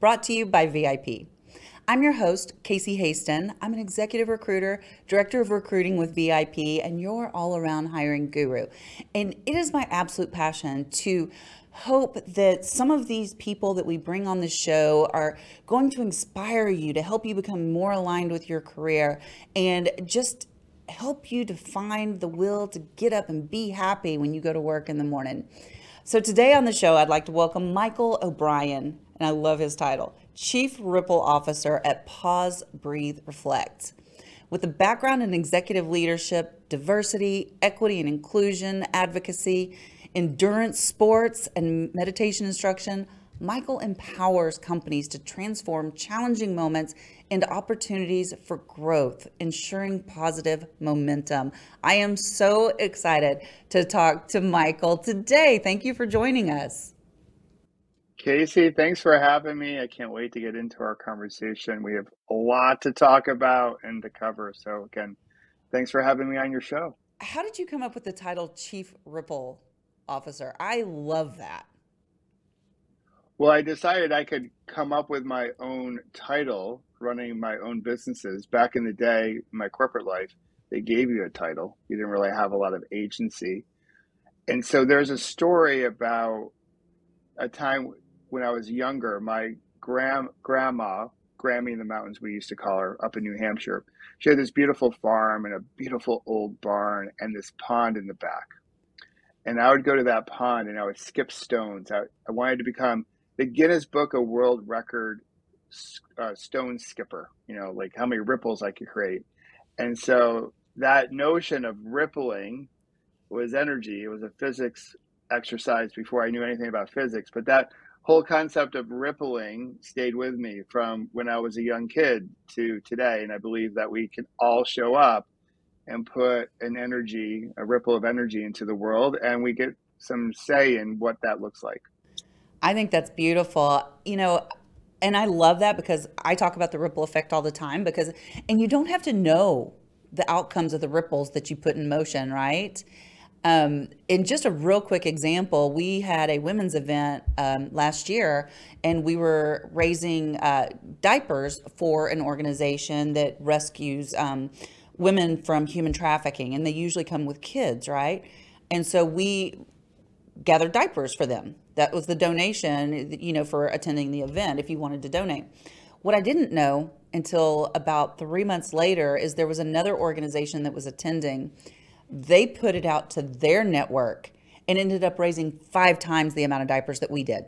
brought to you by VIP. I'm your host, Casey Haston. I'm an executive recruiter, director of recruiting with VIP, and your all around hiring guru. And it is my absolute passion to hope that some of these people that we bring on the show are going to inspire you to help you become more aligned with your career and just help you to find the will to get up and be happy when you go to work in the morning. So today on the show, I'd like to welcome Michael O'Brien, and I love his title. Chief Ripple Officer at Pause, Breathe, Reflect. With a background in executive leadership, diversity, equity and inclusion, advocacy, endurance sports, and meditation instruction, Michael empowers companies to transform challenging moments into opportunities for growth, ensuring positive momentum. I am so excited to talk to Michael today. Thank you for joining us. Casey, thanks for having me. I can't wait to get into our conversation. We have a lot to talk about and to cover. So, again, thanks for having me on your show. How did you come up with the title Chief Ripple Officer? I love that. Well, I decided I could come up with my own title running my own businesses. Back in the day, in my corporate life, they gave you a title. You didn't really have a lot of agency. And so there's a story about a time when I was younger, my grand grandma, Grammy in the mountains, we used to call her up in New Hampshire. She had this beautiful farm and a beautiful old barn and this pond in the back. And I would go to that pond and I would skip stones. I, I wanted to become the Guinness Book of World Record uh, stone skipper, you know, like how many ripples I could create. And so that notion of rippling was energy. It was a physics exercise before I knew anything about physics, but that whole concept of rippling stayed with me from when I was a young kid to today. And I believe that we can all show up and put an energy, a ripple of energy into the world, and we get some say in what that looks like. I think that's beautiful. You know, and I love that because I talk about the ripple effect all the time because, and you don't have to know the outcomes of the ripples that you put in motion, right? Um, in just a real quick example, we had a women's event um, last year, and we were raising uh, diapers for an organization that rescues um, women from human trafficking, and they usually come with kids, right? And so we gathered diapers for them. That was the donation, you know, for attending the event if you wanted to donate. What I didn't know until about three months later is there was another organization that was attending they put it out to their network and ended up raising five times the amount of diapers that we did.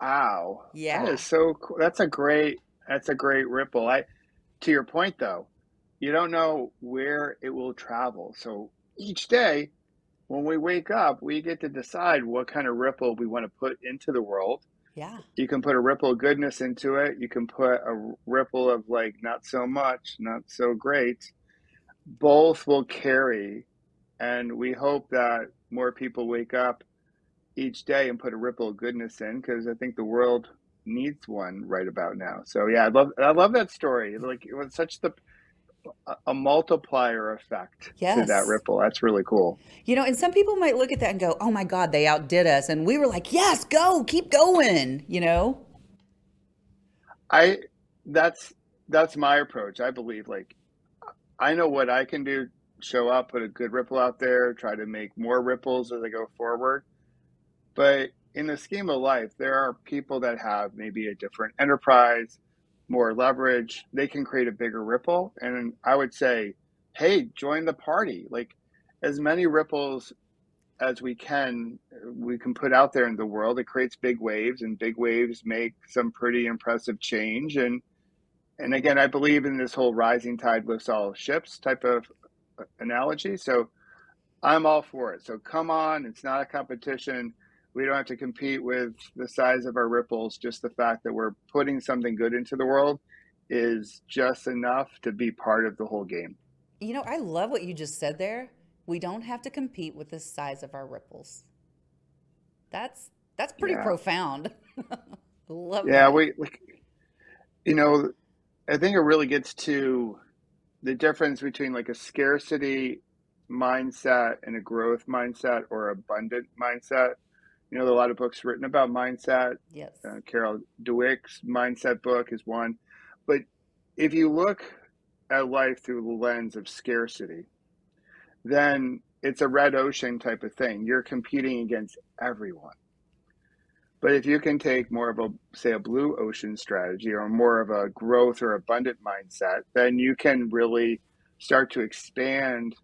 Wow. Yeah. That is so cool. That's a great that's a great ripple. I to your point though, you don't know where it will travel. So each day when we wake up, we get to decide what kind of ripple we want to put into the world. Yeah. You can put a ripple of goodness into it. You can put a ripple of like not so much, not so great both will carry. And we hope that more people wake up each day and put a ripple of goodness in because I think the world needs one right about now. So yeah, I love I love that story. Like it was such the a multiplier effect yes. to that ripple. That's really cool. You know, and some people might look at that and go, "Oh my God, they outdid us," and we were like, "Yes, go, keep going." You know, I that's that's my approach. I believe like I know what I can do show up, put a good ripple out there, try to make more ripples as I go forward. But in the scheme of life, there are people that have maybe a different enterprise, more leverage. They can create a bigger ripple. And I would say, hey, join the party. Like as many ripples as we can, we can put out there in the world. It creates big waves, and big waves make some pretty impressive change. And and again, I believe in this whole rising tide lifts all ships type of uh, analogy. So I'm all for it. So come on, it's not a competition. We don't have to compete with the size of our ripples. Just the fact that we're putting something good into the world is just enough to be part of the whole game. You know, I love what you just said there. We don't have to compete with the size of our ripples. That's that's pretty Yeah. profound. love Yeah, that. we, we, you know, I think it really gets to the difference between like a scarcity mindset and a growth mindset or abundant mindset. You know, there are a lot of books written about mindset. Yes. Uh, Carol Dweck's mindset book is one. But if you look at life through the lens of scarcity, then it's a red ocean type of thing. You're competing against everyone. But if you can take more of a, say, a blue ocean strategy or more of a growth or abundant mindset, then you can really start to expand,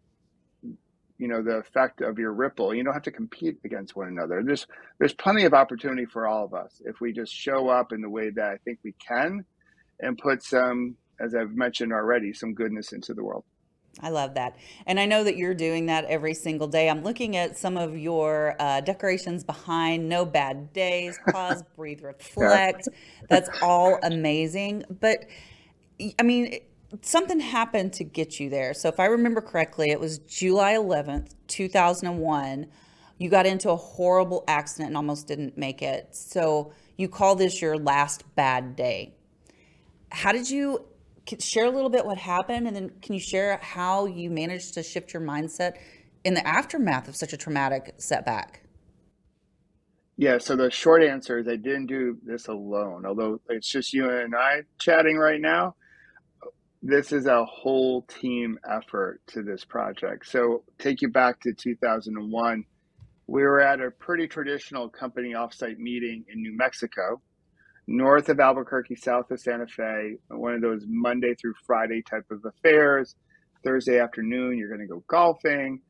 you know, the effect of your ripple. You don't have to compete against one another. There's there's plenty of opportunity for all of us if we just show up in the way that I think we can and put some, as I've mentioned already, some goodness into the world. I love that. And I know that you're doing that every single day. I'm looking at some of your uh, decorations behind no bad days, pause, breathe, reflect. That's all amazing. But I mean, something happened to get you there. So if I remember correctly, it was July 11th, 2001. You got into a horrible accident and almost didn't make it. So you call this your last bad day. How did you share a little bit what happened and then can you share how you managed to shift your mindset in the aftermath of such a traumatic setback? Yeah, so the short answer is I didn't do this alone. Although it's just you and I chatting right now, this is a whole team effort to this project. So take you back to 2001. We were at a pretty traditional company offsite meeting in New Mexico, north of Albuquerque, south of Santa Fe, one of those Monday through Friday type of affairs. Thursday afternoon, you're going to go golfing.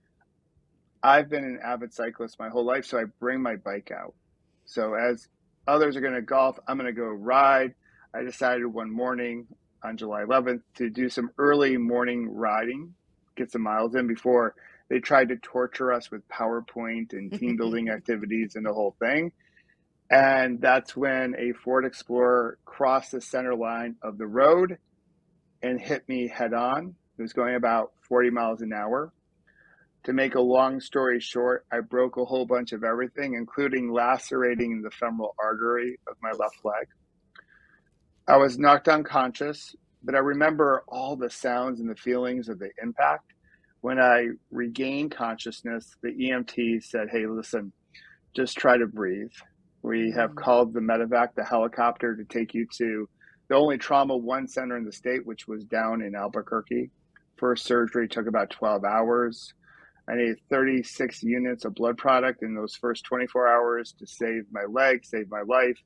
I've been an avid cyclist my whole life, so I bring my bike out. So as others are going to golf, I'm going to go ride. I decided one morning on July 11th to do some early morning riding, get some miles in before they tried to torture us with PowerPoint and team building activities and the whole thing. And that's when a Ford Explorer crossed the center line of the road and hit me head on. It was going about 40 miles an hour. To make a long story short, I broke a whole bunch of everything, including lacerating the femoral artery of my left leg. I was knocked unconscious, but I remember all the sounds and the feelings of the impact. When I regained consciousness, the EMT said, Hey, listen, just try to breathe. We have called the medevac, the helicopter, to take you to the only trauma one center in the state, which was down in Albuquerque. First surgery took about 12 hours. I needed 36 units of blood product in those first 24 hours to save my leg, save my life.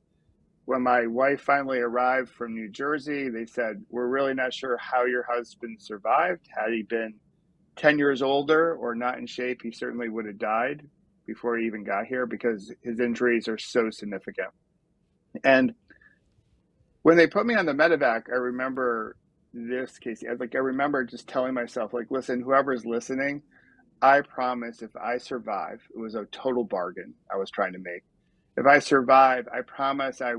When my wife finally arrived from New Jersey, they said, We're really not sure how your husband survived. Had he been 10 years older or not in shape, he certainly would have died before he even got here because his injuries are so significant. And when they put me on the medevac, I remember this, Casey. I like I remember just telling myself, like, listen, whoever's listening, I promise if I survive, it was a total bargain I was trying to make. If I survive, I promise I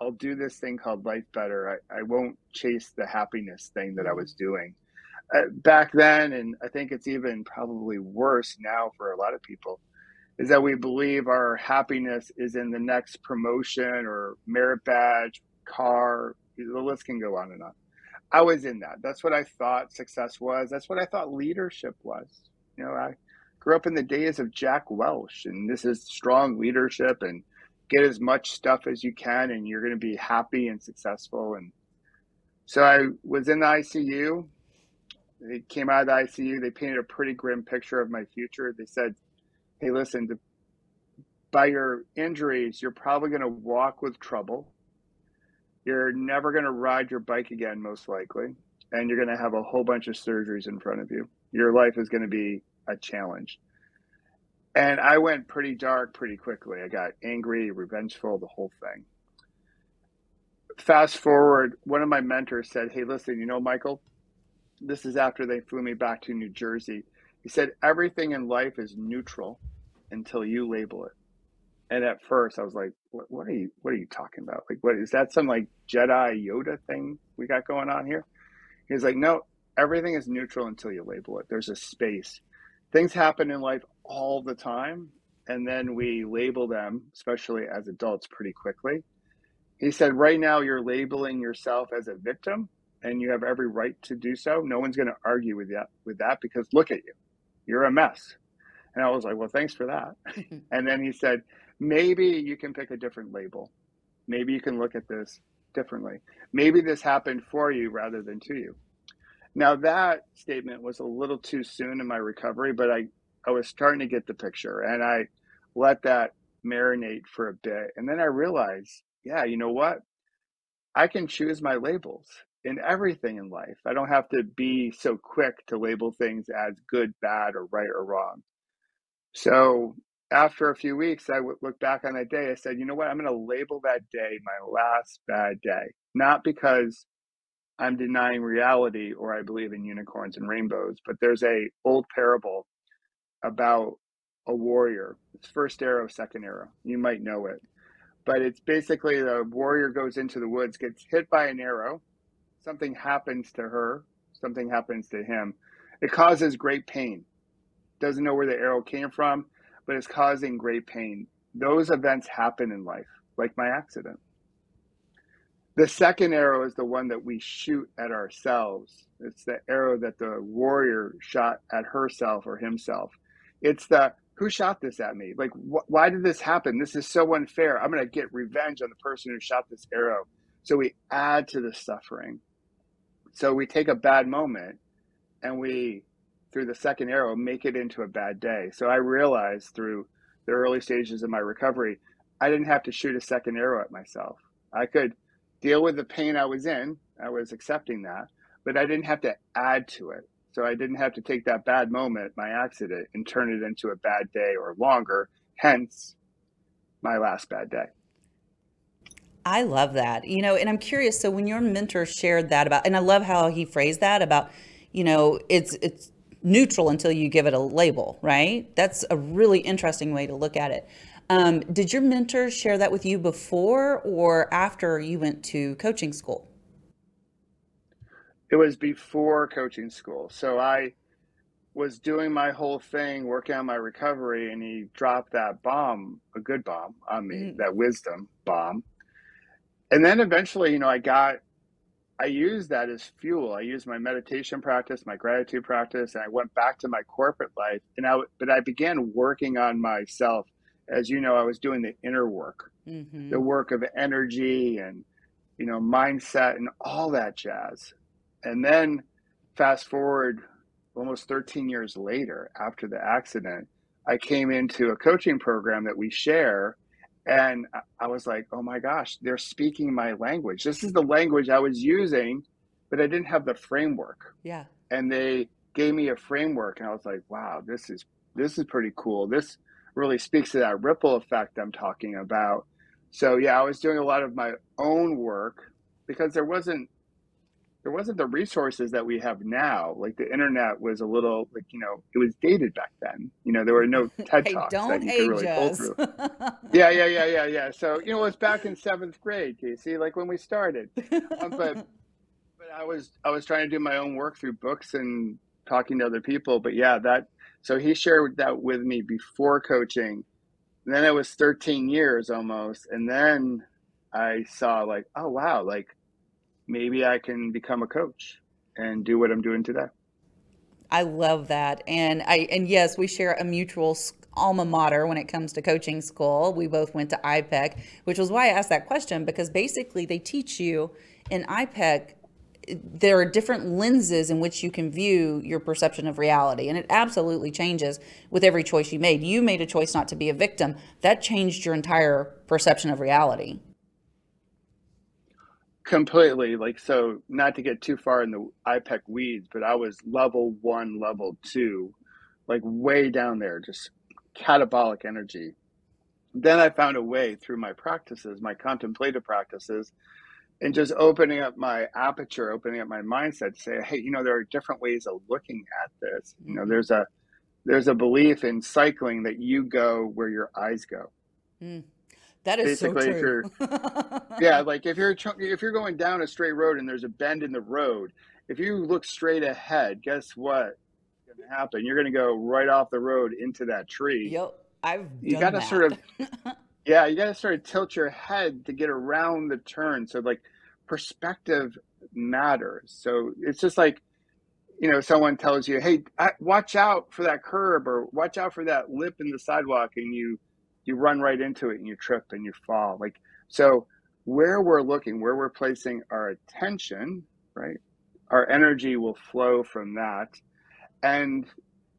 I'll do this thing called life better. I, I won't chase the happiness thing that I was doing. Uh, back then, and I think it's even probably worse now for a lot of people, is that we believe our happiness is in the next promotion or merit badge, car, the list can go on and on. I was in that. That's what I thought success was. That's what I thought leadership was. You know, I grew up in the days of Jack Welch, and this is strong leadership and get as much stuff as you can, and you're going to be happy and successful. And so I was in the ICU. They came out of the ICU. They painted a pretty grim picture of my future. They said, "Hey, listen, by your injuries, you're probably going to walk with trouble. You're never going to ride your bike again, most likely, and you're going to have a whole bunch of surgeries in front of you. Your life is going to be a challenge." And I went pretty dark pretty quickly. I got angry, revengeful, the whole thing. Fast forward, one of my mentors said, Hey, listen, you know, Michael, this is after they flew me back to New Jersey. He said, Everything in life is neutral until you label it. And at first, I was like, what, what, are you What are you talking about? Like, what is that? Some like Jedi Yoda thing we got going on here? He's like, no, everything is neutral until you label it. There's a space. Things happen in life all the time, and then we label them, especially as adults, pretty quickly. He said, right now you're labeling yourself as a victim, and you have every right to do so. No one's going to argue with that with that because look at you, you're a mess. And I was like, well, thanks for that. and then he said, maybe you can pick a different label. Maybe you can look at this differently. Maybe this happened for you rather than to you. Now, that statement was a little too soon in my recovery, but I, I was starting to get the picture and I let that marinate for a bit. And then I realized, yeah, you know what? I can choose my labels in everything in life. I don't have to be so quick to label things as good, bad, or right or wrong. So after a few weeks, I would look back on that day. I said, you know what? I'm going to label that day my last bad day, not because I'm denying reality or I believe in unicorns and rainbows, but there's a old parable about a warrior. It's first arrow, second arrow. You might know it. But it's basically the warrior goes into the woods, gets hit by an arrow, something happens to her, something happens to him. It causes great pain. Doesn't know where the arrow came from, but it's causing great pain. Those events happen in life, like my accident. The second arrow is the one that we shoot at ourselves. It's the arrow that the warrior shot at herself or himself. It's the who shot this at me? Like, wh- why did this happen? This is so unfair. I'm going to get revenge on the person who shot this arrow. So we add to the suffering. So we take a bad moment and we, through the second arrow, make it into a bad day. So I realized through the early stages of my recovery, I didn't have to shoot a second arrow at myself. I could deal with the pain I was in. I was accepting that, but I didn't have to add to it. So I didn't have to take that bad moment, my accident, and turn it into a bad day or longer. Hence, my last bad day. I love that. You know, and I'm curious. So when your mentor shared that about, and I love how he phrased that about, you know, it's it's neutral until you give it a label, right? That's a really interesting way to look at it. Um, did your mentor share that with you before or after you went to coaching school? It was before coaching school. So I was doing my whole thing, working on my recovery, and he dropped that bomb, a good bomb on me, mm. that wisdom bomb. And then eventually, you know, I got, I used that as fuel. I used my meditation practice, my gratitude practice, and I went back to my corporate life. And I, but I began working on myself as you know, I was doing the inner work, mm-hmm. the work of energy and, you know, mindset and all that jazz. And then fast forward almost 13 years later after the accident, I came into a coaching program that we share. And I was like, oh my gosh, they're speaking my language. This is the language I was using, but I didn't have the framework. Yeah. And they gave me a framework and I was like, wow, this is this is pretty cool. This really speaks to that ripple effect I'm talking about. So yeah, I was doing a lot of my own work because there wasn't there wasn't the resources that we have now. Like the internet was a little like you know it was dated back then. You know there were no TED talks that you could really us. pull through. yeah, yeah, yeah, yeah, yeah. So you know it was back in seventh grade, Casey, like when we started. Um, but but I was I was trying to do my own work through books and talking to other people. But yeah, that so he shared that with me before coaching. And then it was 13 years almost. And then I saw like, oh wow, like maybe I can become a coach and do what I'm doing today. I love that. And I and yes, we share a mutual alma mater when it comes to coaching school. We both went to IPEC, which was why I asked that question because basically they teach you in IPEC there are different lenses in which you can view your perception of reality and it absolutely changes with every choice you made you made a choice not to be a victim that changed your entire perception of reality completely like so not to get too far in the ipec weeds but i was level one level two like way down there just catabolic energy then i found a way through my practices my contemplative practices and just opening up my aperture, opening up my mindset to say, hey, you know, there are different ways of looking at this. You know, mm-hmm. there's a there's a belief in cycling that you go where your eyes go. Mm. That is Basically, so if true. you're yeah, like if you're if you're going down a straight road and there's a bend in the road, if you look straight ahead, guess what? Going to happen? You're going to go right off the road into that tree. yep, I've You got to sort of yeah, you got to sort of tilt your head to get around the turn. So like perspective matters. So it's just like you know, someone tells you, "Hey, watch out for that curb or watch out for that lip in the sidewalk," and you you run right into it and you trip and you fall. Like so, where we're looking, where we're placing our attention, right? Our energy will flow from that. And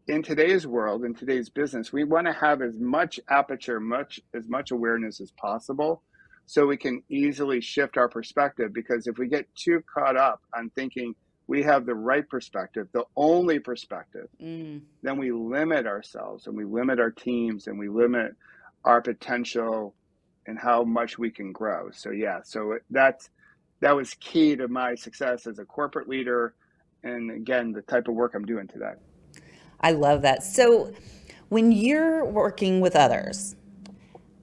in today's world, in today's business, we want to have as much aperture, much as much awareness as possible, so we can easily shift our perspective. Because if we get too caught up on thinking we have the right perspective, the only perspective, Mm, then we limit ourselves and we limit our teams and we limit our potential and how much we can grow. So yeah, so that's that was key to my success as a corporate leader and again the type of work I'm doing today. I love that. So, when you're working with others,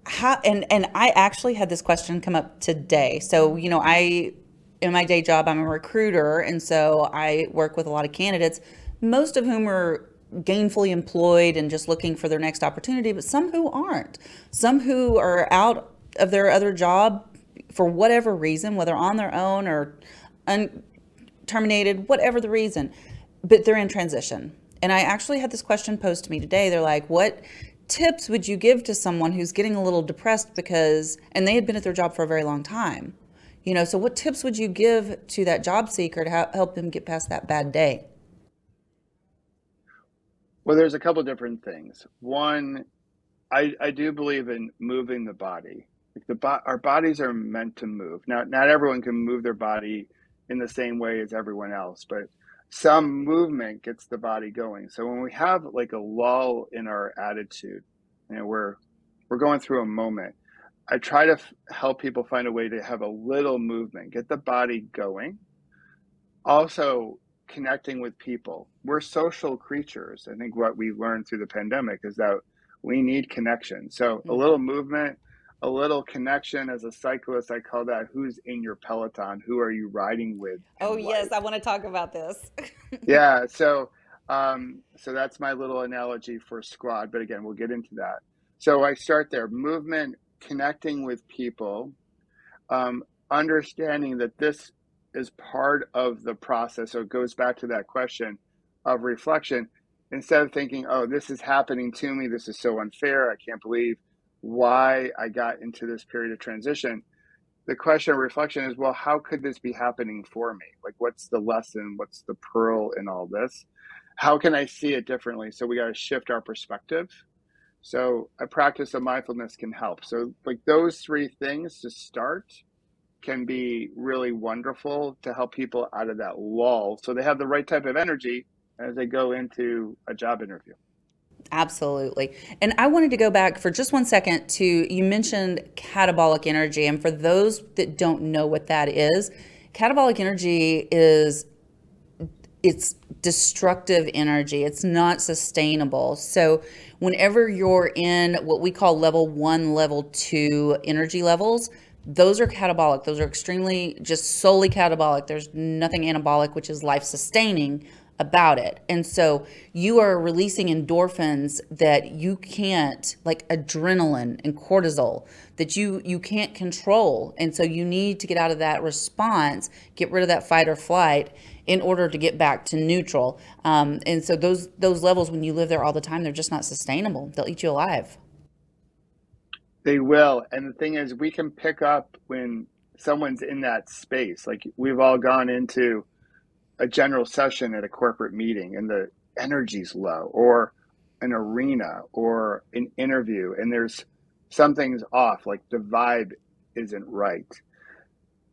how and and I actually had this question come up today. So, you know, I in my day job, I'm a recruiter, and so I work with a lot of candidates, most of whom are gainfully employed and just looking for their next opportunity, but some who aren't. Some who are out of their other job for whatever reason, whether on their own or un- terminated, whatever the reason, but they're in transition. And I actually had this question posed to me today. They're like, what tips would you give to someone who's getting a little depressed because, and they had been at their job for a very long time? You know, so what tips would you give to that job seeker to ha- help them get past that bad day? Well, there's a couple different things. One, I, I do believe in moving the body. Like the bo- our bodies are meant to move. Now, not everyone can move their body in the same way as everyone else, but some movement gets the body going. So when we have like a lull in our attitude, you know, we're we're going through a moment. I try to f- help people find a way to have a little movement, get the body going. Also, connecting with people. We're social creatures. I think what we learned through the pandemic is that we need connection. So, a little movement, a little connection. As a cyclist, I call that who's in your peloton? Who are you riding with? Oh, yes. I want to talk about this. yeah so um so that's my little analogy for squad but again we'll get into that so i start there movement connecting with people um understanding that this is part of the process. So it goes back to that question of reflection. Instead of thinking oh this is happening to me. This is so unfair. I can't believe why i got into this period of transition the question of reflection is well how could this be happening for me? Like what's the lesson? What's the pearl in all this? How can i see it differently? So we got to shift our perspective. So a practice of mindfulness can help. So like those three things to start can be really wonderful to help people out of that lull so they have the right type of energy as they go into a job interview Absolutely. And I wanted to go back for just one second to you mentioned catabolic energy. And for those that don't know what that is, catabolic energy is it's destructive energy. It's not sustainable. So whenever you're in what we call level 1, level 2 energy levels, those are catabolic. Those are extremely just solely catabolic. There's nothing anabolic, which is life sustaining about it. And so you are releasing endorphins that you can't like adrenaline and cortisol that you you can't control. And so you need to get out of that response, get rid of that fight or flight in order to get back to neutral. Um, and so those those levels when you live there all the time, they're just not sustainable. They'll eat you alive. They will. And the thing is, we can pick up when someone's in that space. Like we've all gone into a general session at a corporate meeting and the energy's low, or an arena or an interview, and there's something's off, like the vibe isn't right.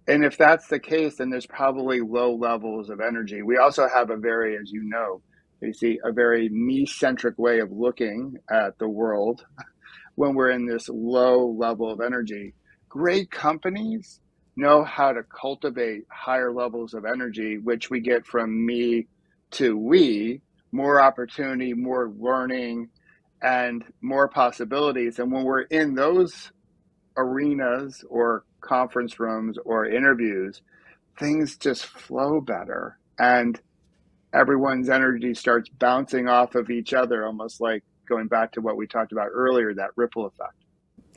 And if that's the case, then there's probably low levels of energy. We also have a very, as you know, you see, a very me centric way of looking at the world when we're in this low level of energy. Great companies know how to cultivate higher levels of energy, which we get from me to we, more opportunity, more learning, and more possibilities. And when we're in those arenas or conference rooms or interviews, things just flow better and everyone's energy starts bouncing off of each other, almost like going back to what we talked about earlier that ripple effect.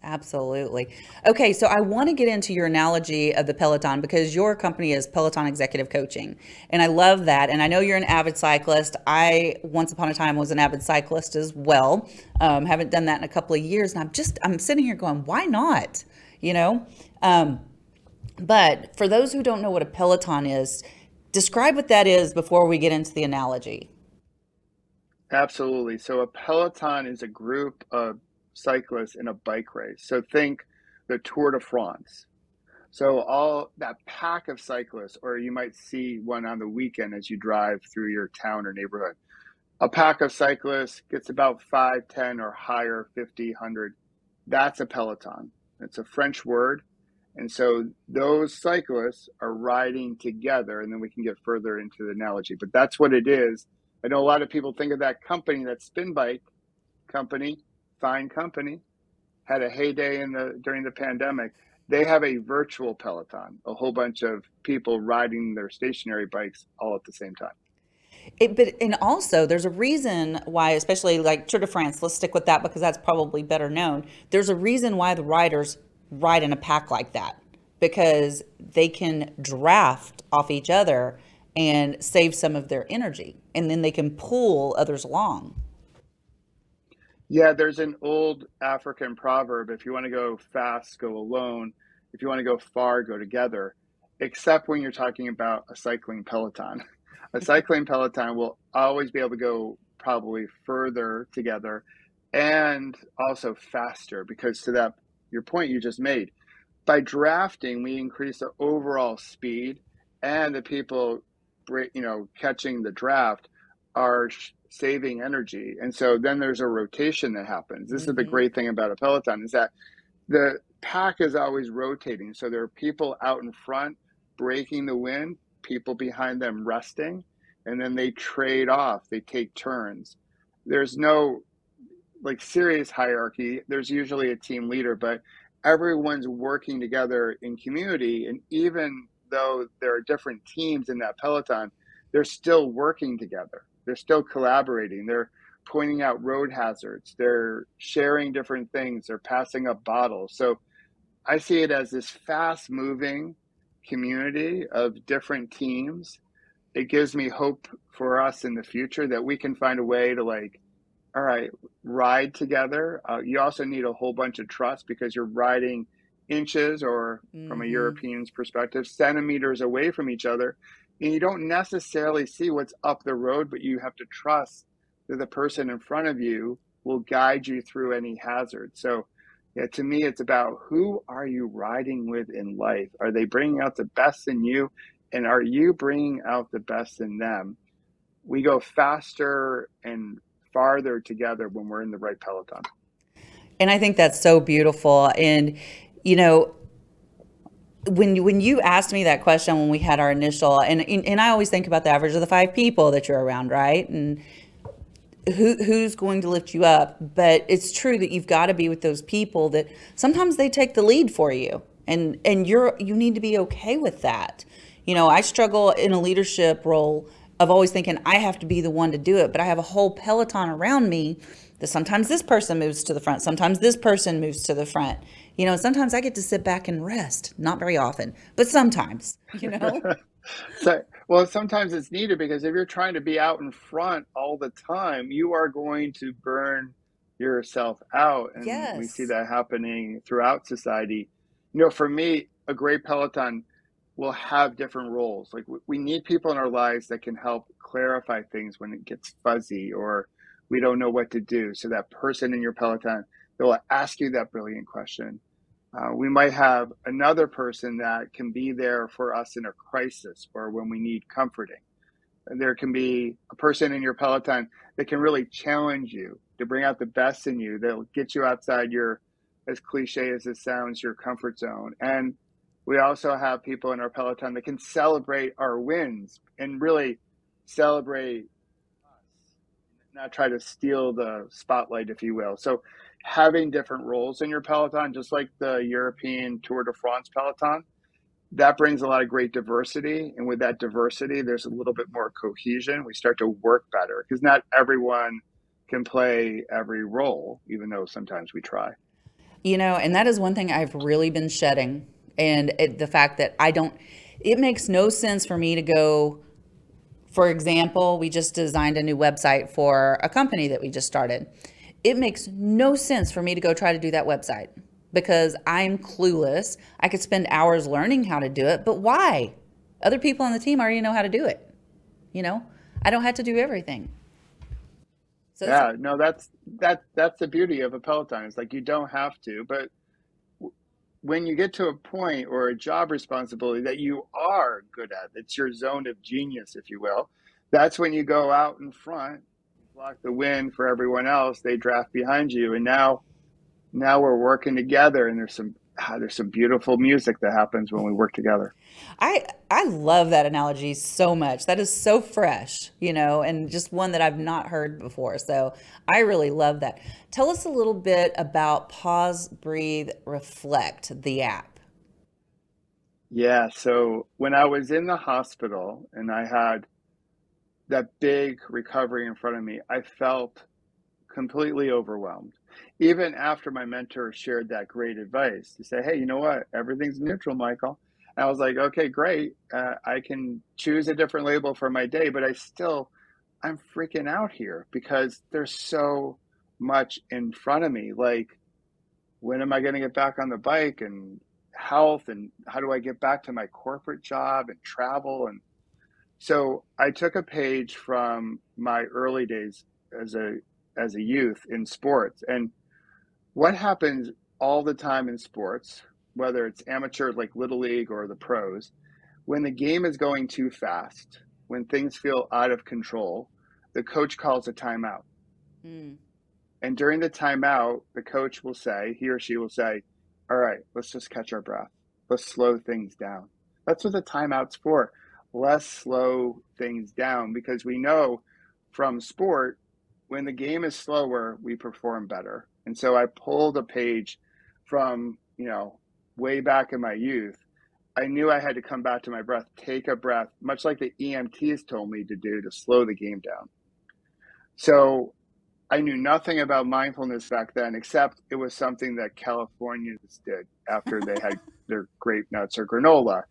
Absolutely. Okay, so I want to get into your analogy of the Peloton because your company is Peloton Executive Coaching. And I love that. And I know you're an avid cyclist. I, once upon a time, was an avid cyclist as well. Um, haven't done that in a couple of years. And I'm just, I'm sitting here going, why not? You know? Um, but for those who don't know what a Peloton is, describe what that is before we get into the analogy. Absolutely. So a Peloton is a group of cyclists in a bike race. So think the Tour de France. So all that pack of cyclists, or you might see one on the weekend as you drive through your town or neighborhood. A pack of cyclists gets about 5, 10 or higher, 50, 100. That's a peloton. It's a French word. And so those cyclists are riding together, and then we can get further into the analogy. But that's what it is. I know a lot of people think of that company, that spin bike company, fine company, had a heyday in the during the pandemic. They have a virtual peloton, a whole bunch of people riding their stationary bikes all at the same time. It, but and also there's a reason why, especially like Tour de France. Let's stick with that because that's probably better known. There's a reason why the riders ride in a pack like that because they can draft off each other and save some of their energy, and then they can pull others along. Yeah, there's an old African proverb if you want to go fast, go alone. If you want to go far, go together, except when you're talking about a cycling peloton. A cycling peloton will always be able to go probably further together and also faster because to that your point you just made by drafting we increase the overall speed and the people you know catching the draft are saving energy. And so then there's a rotation that happens. This mm-hmm. is the mm-hmm. great thing about a Peloton is that the pack is always rotating. So there are people out in front breaking the wind, people behind them resting, and then they trade off, they take turns. There's no like serious hierarchy. There's usually a team leader, but everyone's working together in community. And even though there are different teams in that Peloton, they're still working together. They're still collaborating. They're pointing out road hazards. They're sharing different things. They're passing up bottles. So I see it as this fast moving community of different teams. It gives me hope for us in the future that we can find a way to like, all right, ride together. Uh, you also need a whole bunch of trust because you're riding inches or mm-hmm. from a mm-hmm. European's perspective, centimeters away from each other and you don't necessarily see what's up the road, but you have to trust that the person in front of you will guide you through any hazard. So, yeah, to me, it's about who are you riding with in life? Are they bringing out the best in you? And are you bringing out the best in them? We go faster and farther together when we're in the right peloton. And I think that's so beautiful. And, you know, when you, when you asked me that question when we had our initial and and I always think about the average of the five people that you're around, right? And who who's going to lift you up? But it's true that you've got to be with those people that sometimes they take the lead for you, and and you're you need to be okay with that. You know, I struggle in a leadership role of always thinking I have to be the one to do it, but I have a whole peloton around me that sometimes this person moves to the front, sometimes this person moves to the front you know, sometimes I get to sit back and rest. Not very often, but sometimes, you know. so, well, sometimes it's needed because if you're trying to be out in front all the time, you are going to burn yourself out. And yes. we see that happening throughout society. You know, for me, a great Peloton will have different roles. Like we need people in our lives that can help clarify things when it gets fuzzy or we don't know what to do. So that person in your Peloton they'll ask you that brilliant question. Uh, we might have another person that can be there for us in a crisis or when we need comforting. There can be a person in your Peloton that can really challenge you to bring out the best in you, that'll get you outside your, as cliche as it sounds, your comfort zone. And we also have people in our Peloton that can celebrate our wins and really celebrate us, not try to steal the spotlight, if you will. So having different roles in your peloton, just like the European Tour de France peloton, that brings a lot of great diversity. And with that diversity, there's a little bit more cohesion. We start to work better because not everyone can play every role, even though sometimes we try. You know, and that is one thing I've really been shedding. And it, the fact that I don't, it makes no sense for me to go, for example, we just designed a new website for a company that we just started. It makes no sense for me to go try to do that website because I'm clueless. I could spend hours learning how to do it, but why? Other people on the team already know how to do it. You know, I don't have to do everything. So yeah, no, that's that that's the beauty of a Peloton. It's like you don't have to, but when you get to a point or a job responsibility that you are good at, it's your zone of genius, if you will. That's when you go out in front, block the wind for everyone else. They draft behind you, and now now we're working together and there's some ah, there's some beautiful music that happens when we work together. I I love that analogy so much. That is so fresh, you know, and just one that I've not heard before. So I really love that. Tell us a little bit about Pause, Breathe, Reflect, the app. Yeah, so when I was in the hospital and I had that big recovery in front of me, I felt completely overwhelmed even after my mentor shared that great advice to say, hey, you know what? Everything's neutral, Michael. And I was like, okay, great. Uh, I can choose a different label for my day, but I still, I'm freaking out here because there's so much in front of me. Like, when am I going to get back on the bike and health and how do I get back to my corporate job and travel? And so I took a page from my early days as a as a youth in sports. And what happens all the time in sports, whether it's amateur like Little League or the pros, when the game is going too fast, when things feel out of control, the coach calls a timeout. Mm. And during the timeout, the coach will say, he or she will say, All right, let's just catch our breath. Let's slow things down. That's what the timeout's for. Let's slow things down because we know from sport when the game is slower, we perform better. And so I pulled a page from, you know, way back in my youth. I knew I had to come back to my breath, take a breath, much like the EMTs told me to do to slow the game down. So I knew nothing about mindfulness back then, except it was something that Californians did after they had their grape nuts or granola.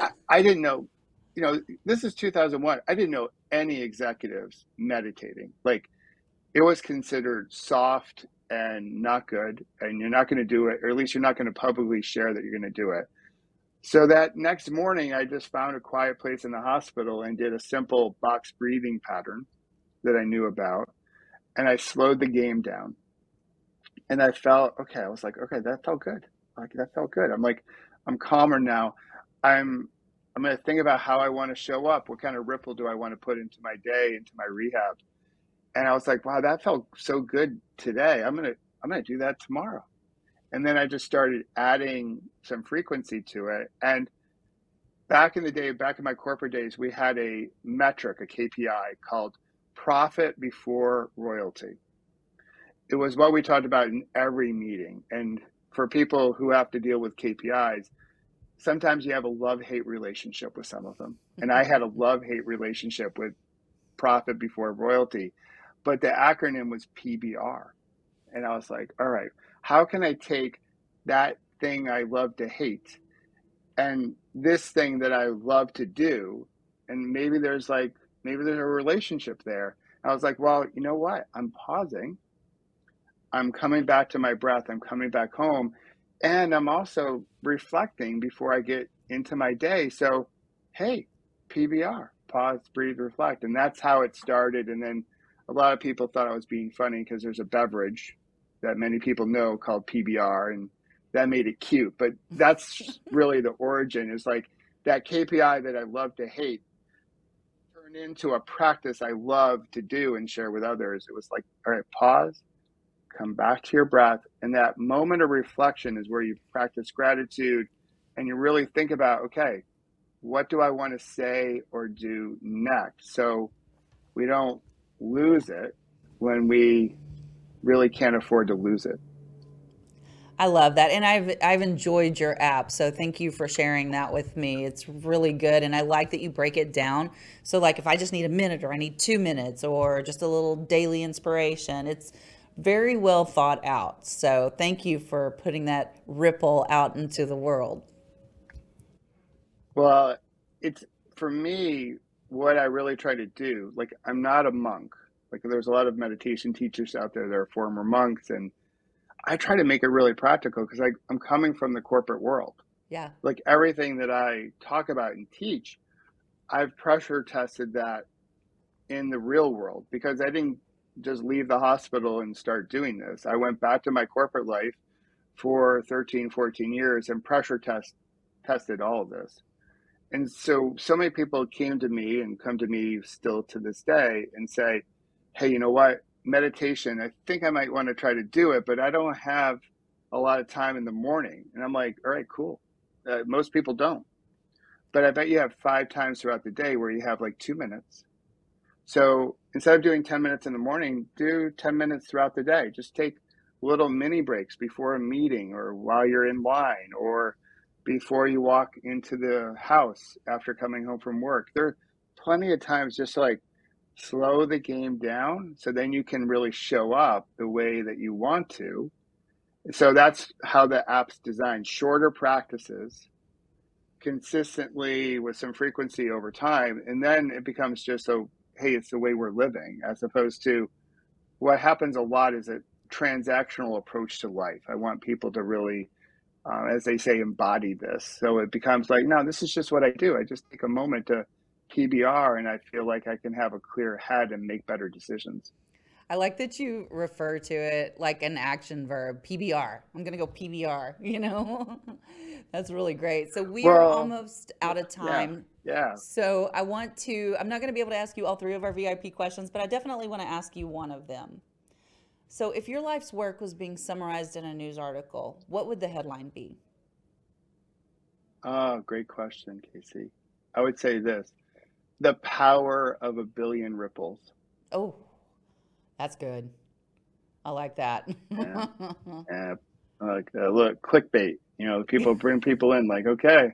I, I didn't know, you know, this is 2001. I didn't know any executives meditating. Like it was considered soft and not good, and you're not going to do it, or at least you're not going to publicly share that you're going to do it. So that next morning, I just found a quiet place in the hospital and did a simple box breathing pattern that I knew about. And I slowed the game down. And I felt, okay, I was like, okay, that felt good. Like that felt good. I'm like, I'm calmer now. I'm I'm going to think about how I want to show up. What kind of ripple do I want to put into my day, into my rehab? and I was like, wow, that felt so good today. I'm gonna I'm gonna do that tomorrow. And then I just started adding some frequency to it. And back in the day, back in my corporate days, we had a metric, a KPI called profit before royalty. It was what we talked about in every meeting. And for people who have to deal with KPIs, sometimes you have a love hate relationship with some of them. And I mm-hmm. had a love hate relationship with profit before royalty but the acronym was PBR. And I was like, all right, how can I take that thing I love to hate and this thing that I love to do? And maybe there's like, maybe there's a relationship there. I was like, well, you know what? I'm pausing. I'm coming back to my breath. I'm coming back home. And I'm also reflecting before I get into my day. So, hey, PBR, pause, breathe, reflect. And that's how it started. And then a lot of people thought I was being funny because there's a beverage that many people know called PBR, and that made it cute. But that's really the origin is like that KPI that I love to hate turned into a practice I love to do and share with others. It was like, all right, pause, come back to your breath. And that moment of reflection is where you practice gratitude and you really think about, okay, what do I want to say or do next? So we don't lose it when we really can't afford to lose it. I love that. And I've I've enjoyed your app. So thank you for sharing that with me. It's really good and I like that you break it down. So like if I just need a minute or I need 2 minutes or just a little daily inspiration, it's very well thought out. So thank you for putting that ripple out into the world. Well, it's for me what I really try to do. Like I'm not a monk. Like there's a lot of meditation teachers out there that are former monks and I try to make it really practical because I'm coming from the corporate world. Yeah. Like everything that I talk about and teach, I've pressure tested that in the real world because I didn't just leave the hospital and start doing this. I went back to my corporate life for 13, 14 years and pressure test tested all of this. And so so many people came to me and come to me still to this day and say, "Hey, you know what? meditation. I think I might want to try to do it, but I don't have a lot of time in the morning. And I'm like, all right, cool. Uh, most people don't. But I bet you have five times throughout the day where you have like two minutes. So instead of doing 10 minutes in the morning, do 10 minutes throughout the day. Just take little mini breaks before a meeting or while you're in line or before you walk into the house after coming home from work. There are plenty of times just like slow the game down so then you can really show up the way that you want to. So that's how the app's designed shorter practices consistently with some frequency over time. And then it becomes just a hey, it's the way we're living, as opposed to what happens a lot is a transactional approach to life. I want people to really, uh, as they say, embody this. So it becomes like, no, this is just what I do. I just take a moment to PBR and I feel like I can have a clear head and make better decisions. I like that you refer to it like an action verb, PBR. I'm going to go PBR, you know? That's really great. So we well, are almost out of time. Yeah, yeah. So I want to, I'm not going to be able to ask you all three of our VIP questions, but I definitely want to ask you one of them. So if your life's work was being summarized in a news article, what would the headline be? Oh, great question, Casey. I would say this the power of a billion ripples. Oh, that's good. I like that. yeah. yeah. Like, uh, look, clickbait. You know, people bring people in like, okay.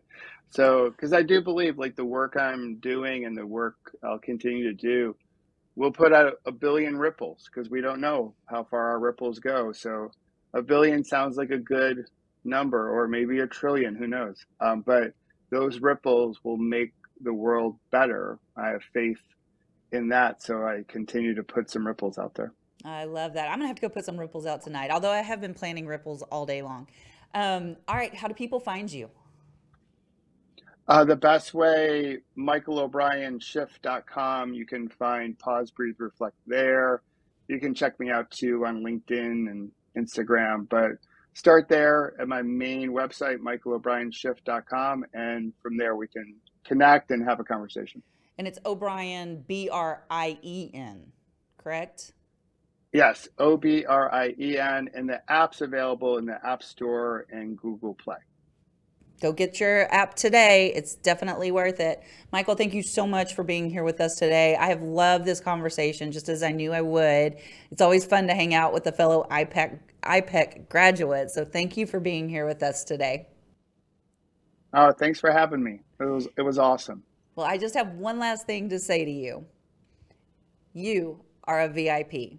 So, because I do believe like the work I'm doing and the work I'll continue to do, we'll put out a billion ripples because we don't know how far our ripples go. So, a billion sounds like a good number, or maybe a trillion, who knows? Um, but those ripples will make the world better. I have faith in that, so I continue to put some ripples out there. I love that. I'm gonna have to go put some ripples out tonight. Although I have been planning ripples all day long. Um, all right, how do people find you? Uh, the best way, michaelobrienshift.com. You can find Pause, Breathe, Reflect there. You can check me out too on LinkedIn and Instagram, but start there at my main website, Michael O'Brien michaelobrienshift.com. And from there, we can connect and have a conversation. And it's O'Brien, B R I E N, correct? Yes, O B R I E N. And the app's available in the App Store and Google Play. Go get your app today. It's definitely worth it. Michael, thank you so much for being here with us today. I have loved this conversation just as I knew I would. It's always fun to hang out with a fellow IPEC, IPEC graduate. So thank you for being here with us today. Oh, thanks for having me. It was it was awesome. Well, I just have one last thing to say to you. You are a VIP.